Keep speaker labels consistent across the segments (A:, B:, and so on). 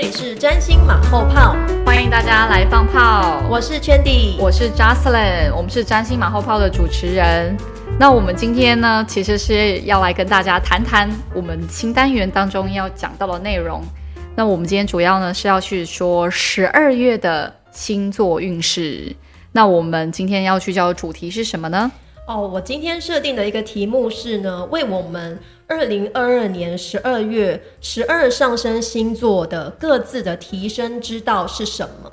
A: 这里是占星马后炮，
B: 欢迎大家来放炮。
A: 我是 Chandy，
B: 我是 Jocelyn，我们是占星马后炮的主持人。那我们今天呢，其实是要来跟大家谈谈我们新单元当中要讲到的内容。那我们今天主要呢是要去说十二月的星座运势。那我们今天要聚焦的主题是什么呢？
A: 哦，我今天设定的一个题目是呢，为我们二零二二年十二月十二上升星座的各自的提升之道是什么？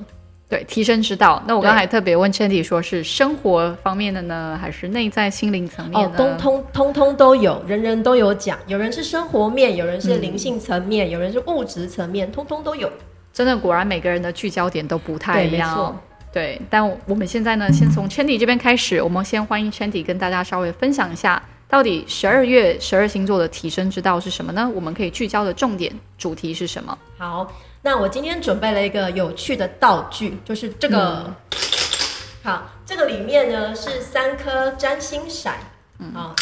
B: 对，提升之道。那我刚才特别问 Chandy 说是生活方面的呢，还是内在心灵层面
A: 哦，通通通通都有，人人都有讲，有人是生活面，有人是灵性层面，有人是物质层面，通通都有。
B: 真的，果然每个人的聚焦点都不太一样
A: 错。
B: 对，但我们现在呢，先从 Chandy 这边开始，我们先欢迎 Chandy 跟大家稍微分享一下，到底十二月十二星座的提升之道是什么呢？我们可以聚焦的重点主题是什么？
A: 好，那我今天准备了一个有趣的道具，就是这个。好，这个里面呢是三颗占星骰。嗯、啊，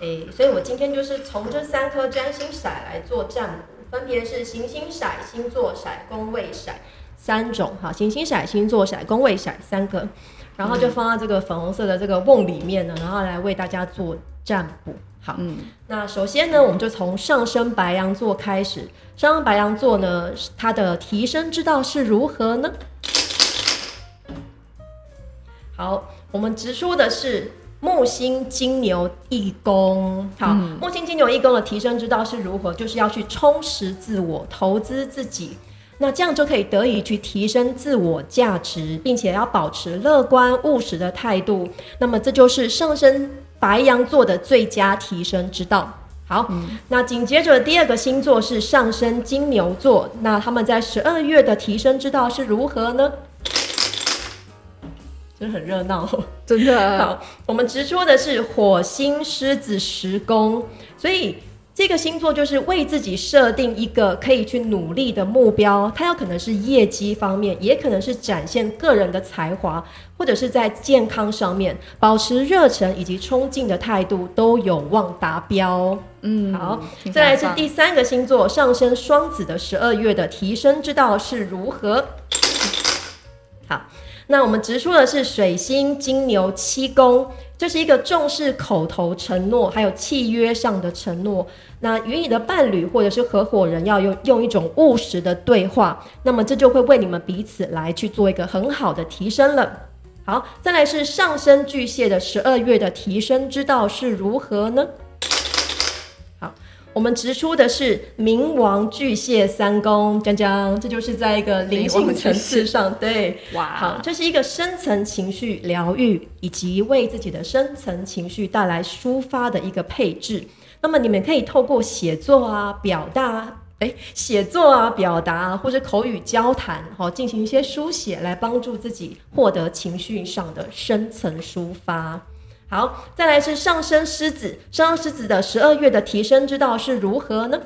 A: 诶，所以我今天就是从这三颗占星骰来做占卜，分别是行星骰、星座骰、宫位骰三种。好，行星骰、星座骰、宫位骰三个，然后就放在这个粉红色的这个瓮里面呢，然后来为大家做占卜。好，
B: 嗯，
A: 那首先呢，我们就从上升白羊座开始。上升白羊座呢，它的提升之道是如何呢？好，我们直说的是木星金牛一宫。好，木星金牛一宫的提升之道是如何？就是要去充实自我，投资自己。那这样就可以得以去提升自我价值，并且要保持乐观务实的态度。那么这就是上升白羊座的最佳提升之道。好，那紧接着第二个星座是上升金牛座，那他们在十二月的提升之道是如何呢？真的很热闹、哦。
B: 真的，
A: 好，我们直说的是火星狮子十宫，所以这个星座就是为自己设定一个可以去努力的目标，它有可能是业绩方面，也可能是展现个人的才华，或者是在健康上面保持热忱以及冲劲的态度都有望达标。
B: 嗯，
A: 好，再来是第三个星座上升双子的十二月的提升之道是如何？好，那我们直出的是水星金牛七宫，这是一个重视口头承诺，还有契约上的承诺。那与你的伴侣或者是合伙人要用用一种务实的对话，那么这就会为你们彼此来去做一个很好的提升了。好，再来是上升巨蟹的十二月的提升之道是如何呢？好，我们直出的是冥王巨蟹三宫，讲讲，这就是在一个灵性层次上，对，
B: 哇，
A: 好，这是一个深层情绪疗愈以及为自己的深层情绪带来抒发的一个配置。那么你们可以透过写作啊、表达啊。哎，写作啊、表达啊，或者口语交谈，好、进行一些书写，来帮助自己获得情绪上的深层抒发。好，再来是上升狮子，上升狮子的十二月的提升之道是如何呢？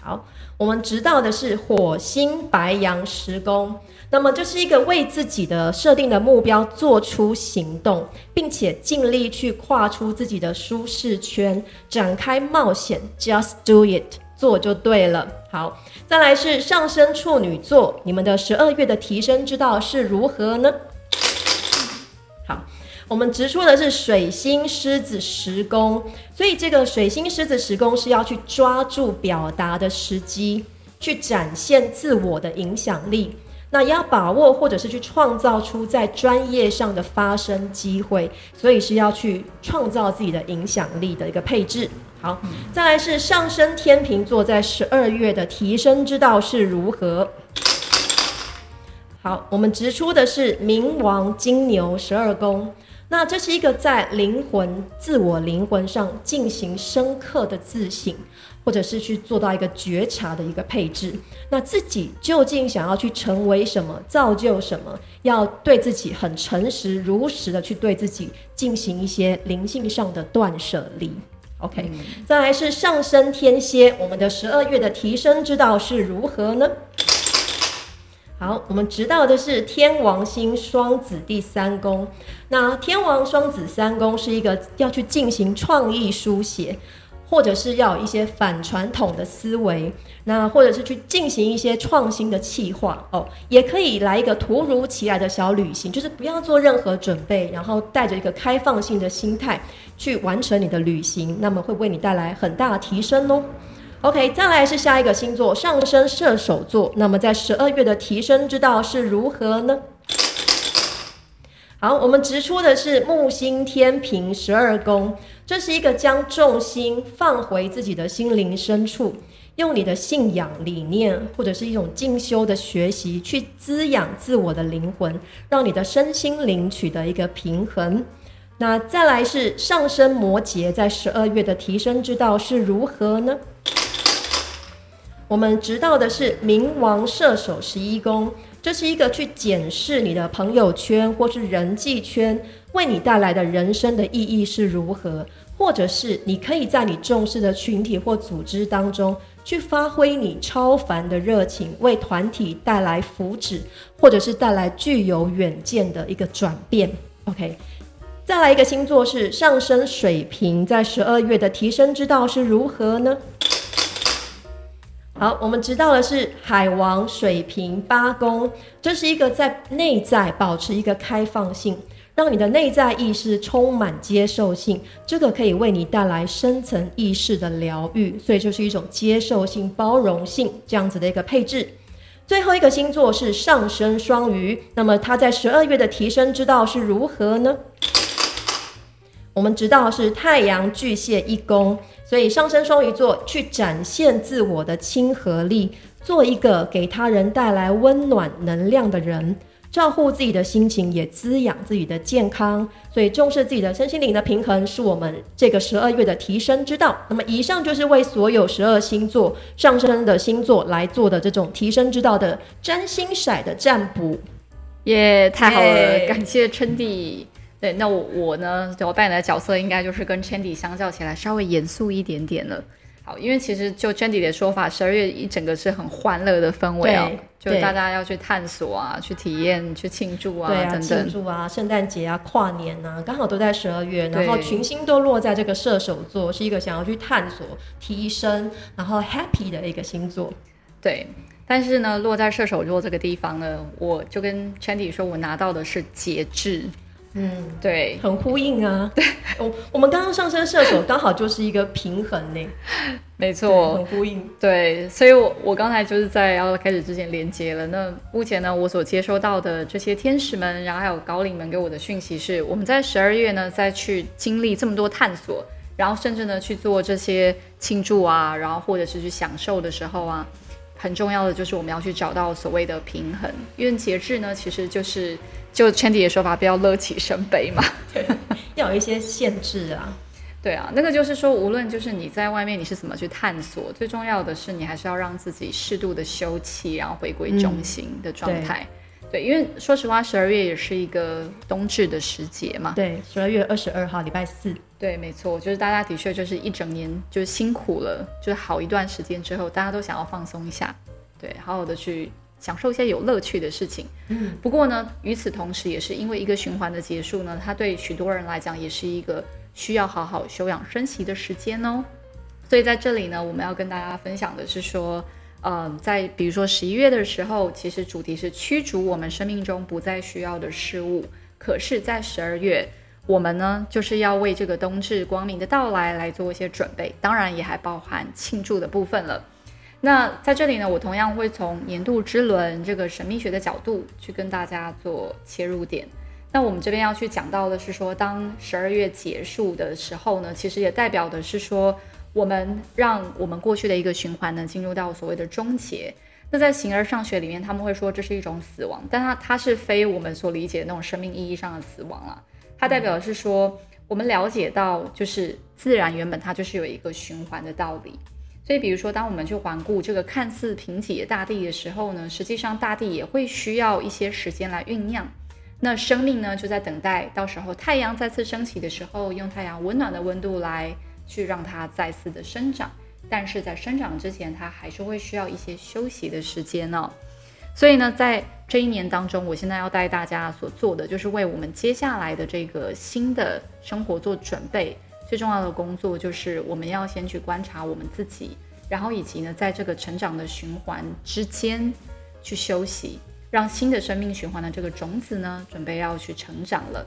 A: 好，我们知道的是火星白羊十宫，那么这是一个为自己的设定的目标做出行动，并且尽力去跨出自己的舒适圈，展开冒险，just do it，做就对了。好，再来是上升处女座，你们的十二月的提升之道是如何呢？我们直出的是水星狮子十宫，所以这个水星狮子十宫是要去抓住表达的时机，去展现自我的影响力。那也要把握或者是去创造出在专业上的发声机会，所以是要去创造自己的影响力的一个配置。好，再来是上升天秤座在十二月的提升之道是如何？好，我们直出的是冥王金牛十二宫。那这是一个在灵魂、自我灵魂上进行深刻的自省，或者是去做到一个觉察的一个配置。那自己究竟想要去成为什么，造就什么，要对自己很诚实、如实的去对自己进行一些灵性上的断舍离。OK，、再来是上升天蝎，我们的十二月的提升之道是如何呢？好，我们知道的是天王星双子第三宫。那天王双子三宫是一个要去进行创意书写，或者是要一些反传统的思维，那或者是去进行一些创新的企划哦，也可以来一个突如其来的小旅行，就是不要做任何准备，然后带着一个开放性的心态去完成你的旅行，那么会为你带来很大的提升哦。OK，再来是下一个星座上升射手座，那么在十二月的提升之道是如何呢？好，我们直出的是木星天平十二宫，这是一个将重心放回自己的心灵深处，用你的信仰理念或者是一种进修的学习去滋养自我的灵魂，让你的身心灵取得一个平衡。那再来是上升摩羯，在十二月的提升之道是如何呢？我们知道的是冥王射手十一宫，这是一个去检视你的朋友圈或是人际圈为你带来的人生的意义是如何，或者是你可以在你重视的群体或组织当中去发挥你超凡的热情，为团体带来福祉，或者是带来具有远见的一个转变。OK，再来一个星座是上升水瓶，在十二月的提升之道是如何呢？好，我们知道的是海王水瓶八宫，这是一个在内在保持一个开放性，让你的内在意识充满接受性，这个可以为你带来深层意识的疗愈，所以就是一种接受性、包容性这样子的一个配置。最后一个星座是上升双鱼，那么它在十二月的提升之道是如何呢？我们知道是太阳巨蟹一宫。所以上升双鱼座去展现自我的亲和力，做一个给他人带来温暖能量的人，照顾自己的心情，也滋养自己的健康。所以重视自己的身心灵的平衡，是我们这个十二月的提升之道。那么以上就是为所有十二星座上升的星座来做的这种提升之道的占星骰的占卜。
B: 耶，太好了，感谢春弟。对，那我我呢，我扮演的角色应该就是跟 Chandy 相较起来稍微严肃一点点了。好，因为其实就 Chandy 的说法，十二月一整个是很欢乐的氛围啊，就大家要去探索啊，去体验，去庆祝啊，等等，
A: 庆祝啊，圣诞节啊，跨年啊，刚好都在十二月，然后群星都落在这个射手座，是一个想要去探索、提升，然后 happy 的一个星座。
B: 对，但是呢，落在射手座这个地方呢，我就跟 Chandy 说，我拿到的是节制。嗯，对，
A: 很呼应啊。对，我我们刚刚上升射手 刚好就是一个平衡呢，
B: 没错，
A: 很呼应。
B: 对，所以，我我刚才就是在要开始之前连接了。那目前呢，我所接收到的这些天使们，然后还有高领们给我的讯息是，我们在十二月呢，再去经历这么多探索，然后甚至呢去做这些庆祝啊，然后或者是去享受的时候啊，很重要的就是我们要去找到所谓的平衡，因为节制呢，其实就是。就 Chandy 的说法，不要乐起生悲嘛，
A: 要有一些限制啊。
B: 对啊，那个就是说，无论就是你在外面你是怎么去探索，最重要的是你还是要让自己适度的休憩，然后回归中心的状态。对，因为说实话，十二月也是一个冬至的时节嘛。
A: 对，十二月二十二号，礼拜四。
B: 对，没错，就是大家的确就是一整年就是辛苦了，就是好一段时间之后，大家都想要放松一下，对，好好的去。享受一些有乐趣的事情。嗯，不过呢，与此同时，也是因为一个循环的结束呢，它对许多人来讲也是一个需要好好休养生息的时间哦。所以在这里呢，我们要跟大家分享的是说，呃，在比如说十一月的时候，其实主题是驱逐我们生命中不再需要的事物。可是，在十二月，我们呢就是要为这个冬至光明的到来来做一些准备，当然也还包含庆祝的部分了。那在这里呢，我同样会从年度之轮这个神秘学的角度去跟大家做切入点。那我们这边要去讲到的是说，当十二月结束的时候呢，其实也代表的是说，我们让我们过去的一个循环呢进入到所谓的终结。那在形而上学里面，他们会说这是一种死亡，但它它是非我们所理解的那种生命意义上的死亡了。它代表的是说，我们了解到就是自然原本它就是有一个循环的道理。所以，比如说，当我们去环顾这个看似贫瘠的大地的时候呢，实际上大地也会需要一些时间来酝酿。那生命呢，就在等待，到时候太阳再次升起的时候，用太阳温暖的温度来去让它再次的生长。但是在生长之前，它还是会需要一些休息的时间呢。所以呢，在这一年当中，我现在要带大家所做的，就是为我们接下来的这个新的生活做准备。最重要的工作就是我们要先去观察我们自己，然后以及呢，在这个成长的循环之间去休息，让新的生命循环的这个种子呢，准备要去成长了。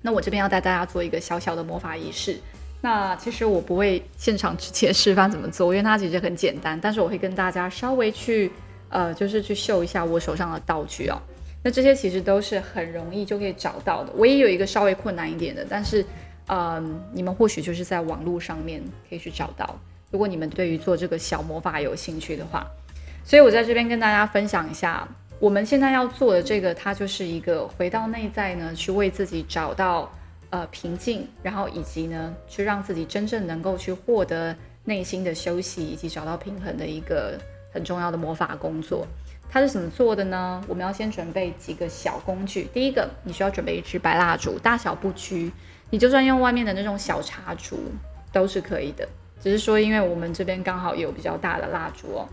B: 那我这边要带大家做一个小小的魔法仪式。那其实我不会现场直接示范怎么做，因为它其实很简单。但是我会跟大家稍微去，呃，就是去秀一下我手上的道具哦。那这些其实都是很容易就可以找到的。我也有一个稍微困难一点的，但是，嗯，你们或许就是在网络上面可以去找到。如果你们对于做这个小魔法有兴趣的话，所以我在这边跟大家分享一下，我们现在要做的这个，它就是一个回到内在呢，去为自己找到。呃，平静，然后以及呢，去让自己真正能够去获得内心的休息，以及找到平衡的一个很重要的魔法工作。它是怎么做的呢？我们要先准备几个小工具。第一个，你需要准备一支白蜡烛，大小不拘，你就算用外面的那种小茶烛都是可以的。只是说，因为我们这边刚好有比较大的蜡烛哦。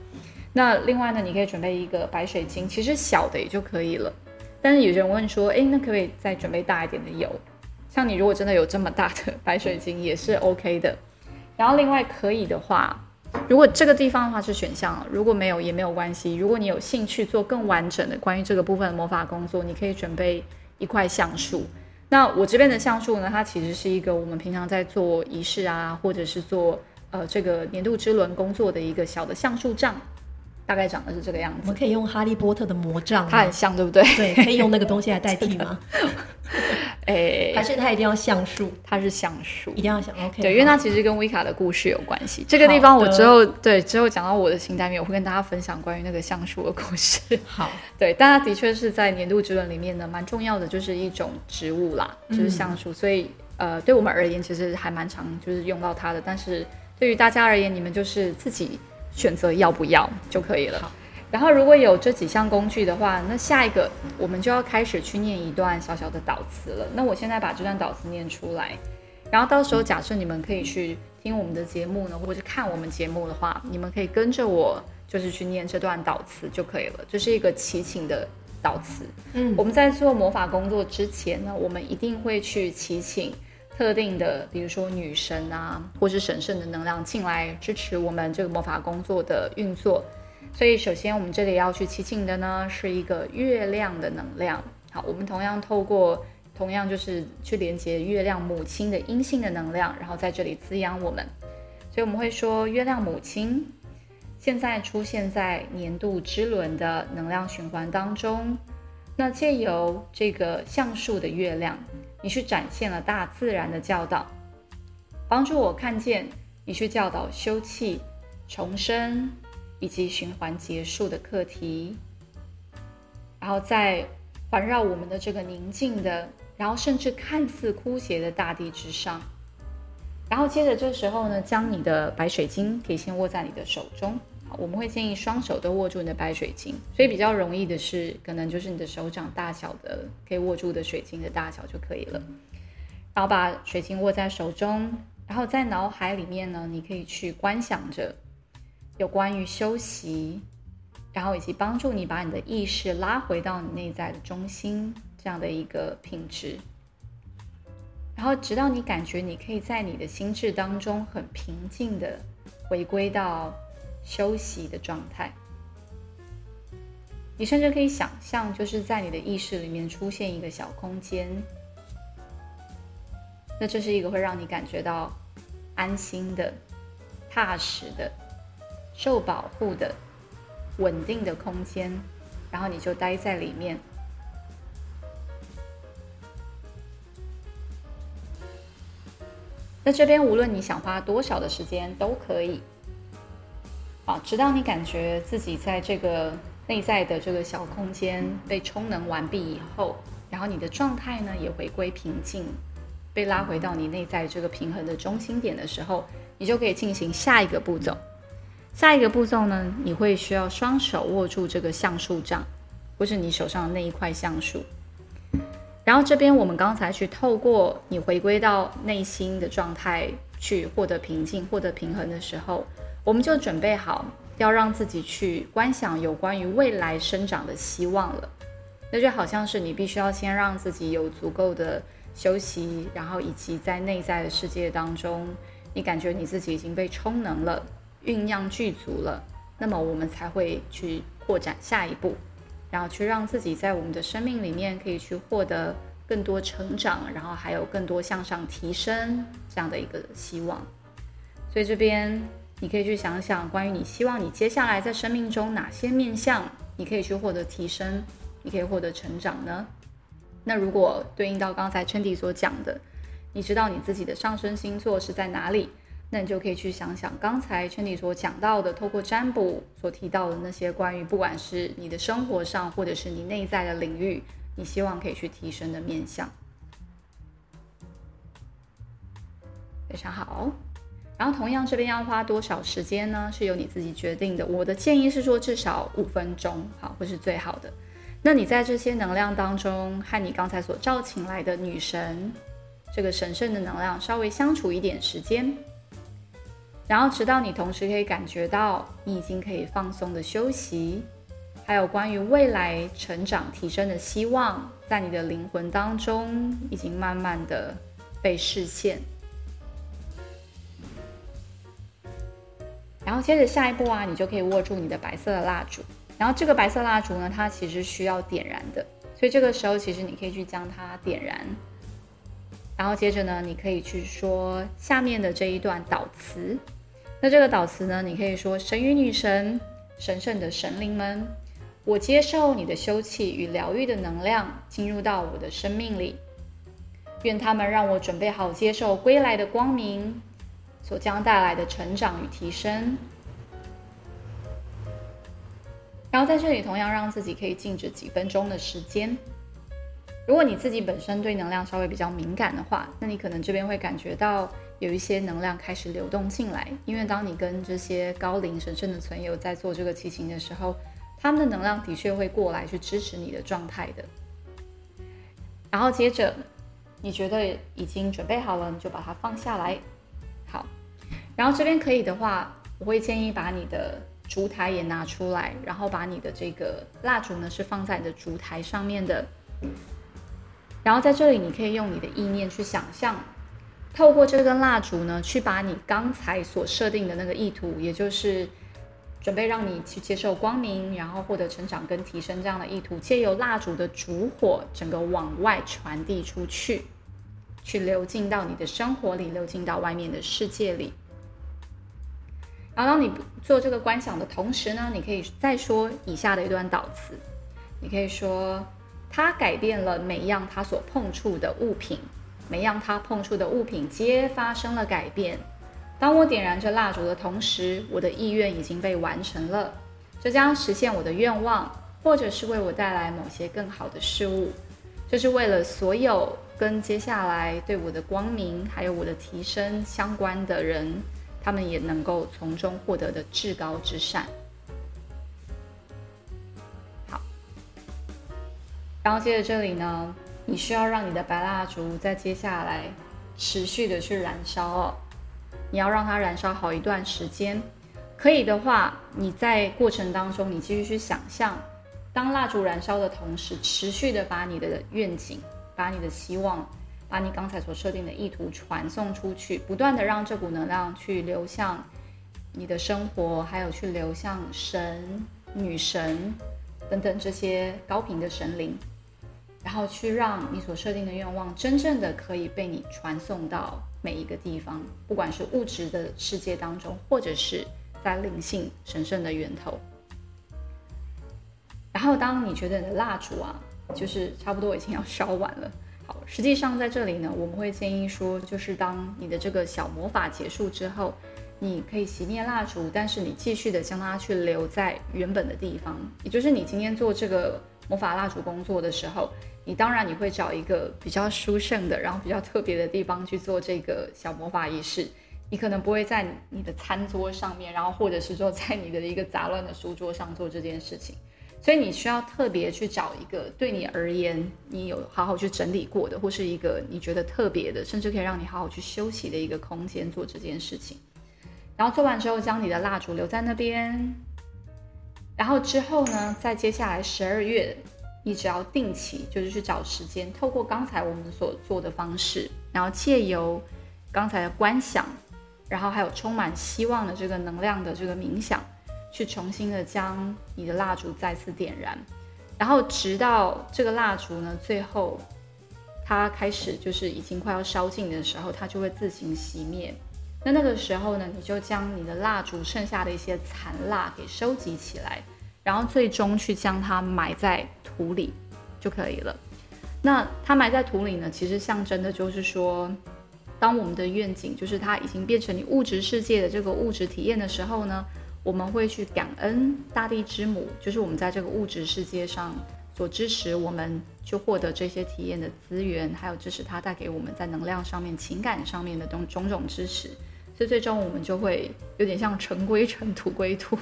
B: 那另外呢，你可以准备一个白水晶，其实小的也就可以了。但是有些人问说，诶，那可不可以再准备大一点的油？像你如果真的有这么大的白水晶也是 OK 的，然后另外可以的话，如果这个地方的话是选项，如果没有也没有关系。如果你有兴趣做更完整的关于这个部分的魔法工作，你可以准备一块橡树。那我这边的橡树呢，它其实是一个我们平常在做仪式啊，或者是做呃这个年度之轮工作的一个小的橡树杖，大概长的是这个样子。
A: 我们可以用哈利波特的魔杖，
B: 它很像，对不对？
A: 对，可以用那个东西来代替吗？
B: 诶，
A: 还是它一定要橡树？
B: 它是橡树，
A: 一定要橡。OK，
B: 对，因为它其实跟维卡的故事有关系。这个地方我之后对之后讲到我的新单元，我会跟大家分享关于那个橡树的故事。
A: 好，
B: 对，但它的确是在年度之轮里面呢，蛮重要的，就是一种植物啦，就是橡树。所以呃，对我们而言，其实还蛮常就是用到它的。但是对于大家而言，你们就是自己选择要不要就可以了。然后如果有这几项工具的话，那下一个我们就要开始去念一段小小的导词了。那我现在把这段导词念出来，然后到时候假设你们可以去听我们的节目呢，或者是看我们节目的话，你们可以跟着我就是去念这段导词就可以了。这是一个祈请的导词。嗯，我们在做魔法工作之前呢，我们一定会去祈请特定的，比如说女神啊，或是神圣的能量进来支持我们这个魔法工作的运作。所以，首先我们这里要去祈请的呢，是一个月亮的能量。好，我们同样透过同样就是去连接月亮母亲的阴性的能量，然后在这里滋养我们。所以我们会说，月亮母亲现在出现在年度之轮的能量循环当中。那借由这个橡树的月亮，你去展现了大自然的教导，帮助我看见你去教导休憩、重生。以及循环结束的课题，然后在环绕我们的这个宁静的，然后甚至看似枯竭的大地之上，然后接着这时候呢，将你的白水晶可以先握在你的手中。我们会建议双手都握住你的白水晶，所以比较容易的是，可能就是你的手掌大小的可以握住的水晶的大小就可以了。然后把水晶握在手中，然后在脑海里面呢，你可以去观想着。有关于休息，然后以及帮助你把你的意识拉回到你内在的中心这样的一个品质，然后直到你感觉你可以在你的心智当中很平静的回归到休息的状态。你甚至可以想象，就是在你的意识里面出现一个小空间，那这是一个会让你感觉到安心的、踏实的。受保护的、稳定的空间，然后你就待在里面。那这边无论你想花多少的时间都可以，啊，直到你感觉自己在这个内在的这个小空间被充能完毕以后，然后你的状态呢也回归平静，被拉回到你内在这个平衡的中心点的时候，你就可以进行下一个步骤。下一个步骤呢，你会需要双手握住这个橡树杖，或是你手上的那一块橡树。然后这边我们刚才去透过你回归到内心的状态去获得平静、获得平衡的时候，我们就准备好要让自己去观想有关于未来生长的希望了。那就好像是你必须要先让自己有足够的休息，然后以及在内在的世界当中，你感觉你自己已经被充能了，酝酿具足了，那么我们才会去扩展下一步，然后去让自己在我们的生命里面可以去获得更多成长，然后还有更多向上提升这样的一个希望。所以这边你可以去想想，关于你希望你接下来在生命中哪些面向，你可以去获得提升，你可以获得成长呢？那如果对应到刚才 Chandy 所讲的，你知道你自己的上升星座是在哪里，那你就可以去想想刚才 Chandy 所讲到的，透过占卜所提到的那些关于不管是你的生活上，或者是你内在的领域，你希望可以去提升的面向。非常好。然后同样这边要花多少时间呢？是由你自己决定的。我的建议是说至少五分钟，好，会是最好的。那你在这些能量当中，和你刚才所召请来的女神这个神圣的能量稍微相处一点时间，然后直到你同时可以感觉到你已经可以放松的休息，还有关于未来成长提升的希望，在你的灵魂当中已经慢慢的被实现。然后接着下一步啊，你就可以握住你的白色的蜡烛。然后这个白色蜡烛呢，它其实需要点燃的，所以这个时候其实你可以去将它点燃。然后接着呢，你可以去说下面的这一段祷词。那这个祷词呢，你可以说：神与女神、神圣的神灵们，我接受你的休憩与疗愈的能量进入到我的生命里，愿他们让我准备好接受归来的光明所将带来的成长与提升。然后在这里同样让自己可以静止几分钟的时间。如果你自己本身对能量稍微比较敏感的话，那你可能这边会感觉到有一些能量开始流动进来。因为当你跟这些高龄神圣的存有在做这个骑行的时候，他们的能量的确会过来去支持你的状态的。然后接着你觉得已经准备好了，你就把它放下来。好，然后这边可以的话，我会建议把你的。烛台也拿出来，然后把你的这个蜡烛呢是放在你的烛台上面的。然后在这里，你可以用你的意念去想象，透过这根蜡烛呢，去把你刚才所设定的那个意图，也就是准备让你去接受光明，然后获得成长跟提升这样的意图，借由蜡烛的烛火，整个往外传递出去，去流进到你的生活里，流进到外面的世界里。然后，当你做这个观想的同时呢，你可以再说以下的一段导词。你可以说：“它改变了每样它所碰触的物品，每样它碰触的物品皆发生了改变。当我点燃这蜡烛的同时，我的意愿已经被完成了，这将实现我的愿望，或者是为我带来某些更好的事物。这是为了所有跟接下来对我的光明还有我的提升相关的人。”他们也能够从中获得的至高之善。好，然后接着这里呢，你需要让你的白蜡烛在接下来持续的去燃烧哦。你要让它燃烧好一段时间。可以的话，你在过程当中，你继续去想象，当蜡烛燃烧的同时，持续的把你的愿景，把你的希望。把你刚才所设定的意图传送出去，不断的让这股能量去流向你的生活，还有去流向神、女神等等这些高频的神灵，然后去让你所设定的愿望真正的可以被你传送到每一个地方，不管是物质的世界当中，或者是在灵性神圣的源头。然后，当你觉得你的蜡烛啊，就是差不多已经要烧完了。好，实际上在这里呢，我们会建议说，就是当你的这个小魔法结束之后，你可以熄灭蜡烛，但是你继续的将它去留在原本的地方。也就是你今天做这个魔法蜡烛工作的时候，你当然你会找一个比较殊胜的，然后比较特别的地方去做这个小魔法仪式。你可能不会在你的餐桌上面，然后或者是说在你的一个杂乱的书桌上做这件事情。所以你需要特别去找一个对你而言，你有好好去整理过的，或是一个你觉得特别的，甚至可以让你好好去休息的一个空间做这件事情。然后做完之后，将你的蜡烛留在那边。然后之后呢，在接下来十二月，你只要定期就是去找时间，透过刚才我们所做的方式，然后借由刚才的观想，然后还有充满希望的这个能量的这个冥想，去重新的将你的蜡烛再次点燃，然后直到这个蜡烛呢，最后它开始就是已经快要烧尽的时候，它就会自行熄灭。那那个时候呢，你就将你的蜡烛剩下的一些残蜡给收集起来。然后最终去将它埋在土里就可以了。那它埋在土里呢，其实象征的就是说，当我们的愿景就是它已经变成你物质世界的这个物质体验的时候呢，我们会去感恩大地之母，就是我们在这个物质世界上所支持我们去获得这些体验的资源，还有支持它带给我们在能量上面、情感上面的种种种支持。所以最终我们就会有点像尘归尘，土归土。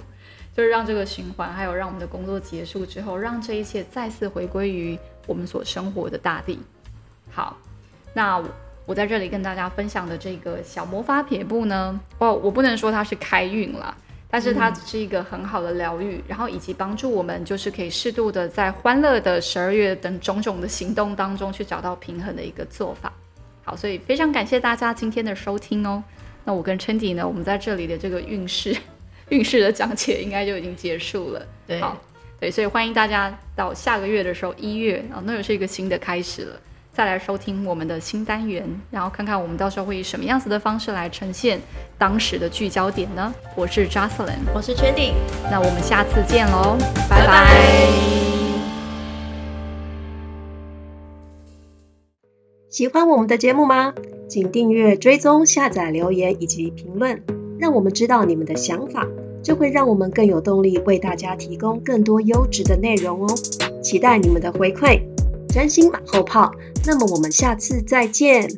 B: 就是让这个循环，还有让我们的工作结束之后，让这一切再次回归于我们所生活的大地。好，那我在这里跟大家分享的这个小魔法撇步呢，哦，我不能说它是开运了，但是它只是一个很好的疗愈，然后以及帮助我们，就是可以适度的在欢乐的十二月等种种的行动当中去找到平衡的一个做法。好，所以非常感谢大家今天的收听哦。那我跟春迪呢，我们在这里的这个运势。运势的讲解应该就已经结束了。
A: 对，
B: 好，对，所以欢迎大家到下个月的时候，一月啊，那又是一个新的开始了，再来收听我们的新单元，然后看看我们到时候会以什么样子的方式来呈现当时的聚焦点呢？我是 Jocelyn，
A: 我是 Trendy，
B: 那我们下次见喽，拜拜。
C: 喜欢我们的节目吗？请订阅、追踪、下载、留言以及评论。让我们知道你们的想法，这会让我们更有动力为大家提供更多优质的内容哦。期待你们的回馈，专心马后炮。那么我们下次再见。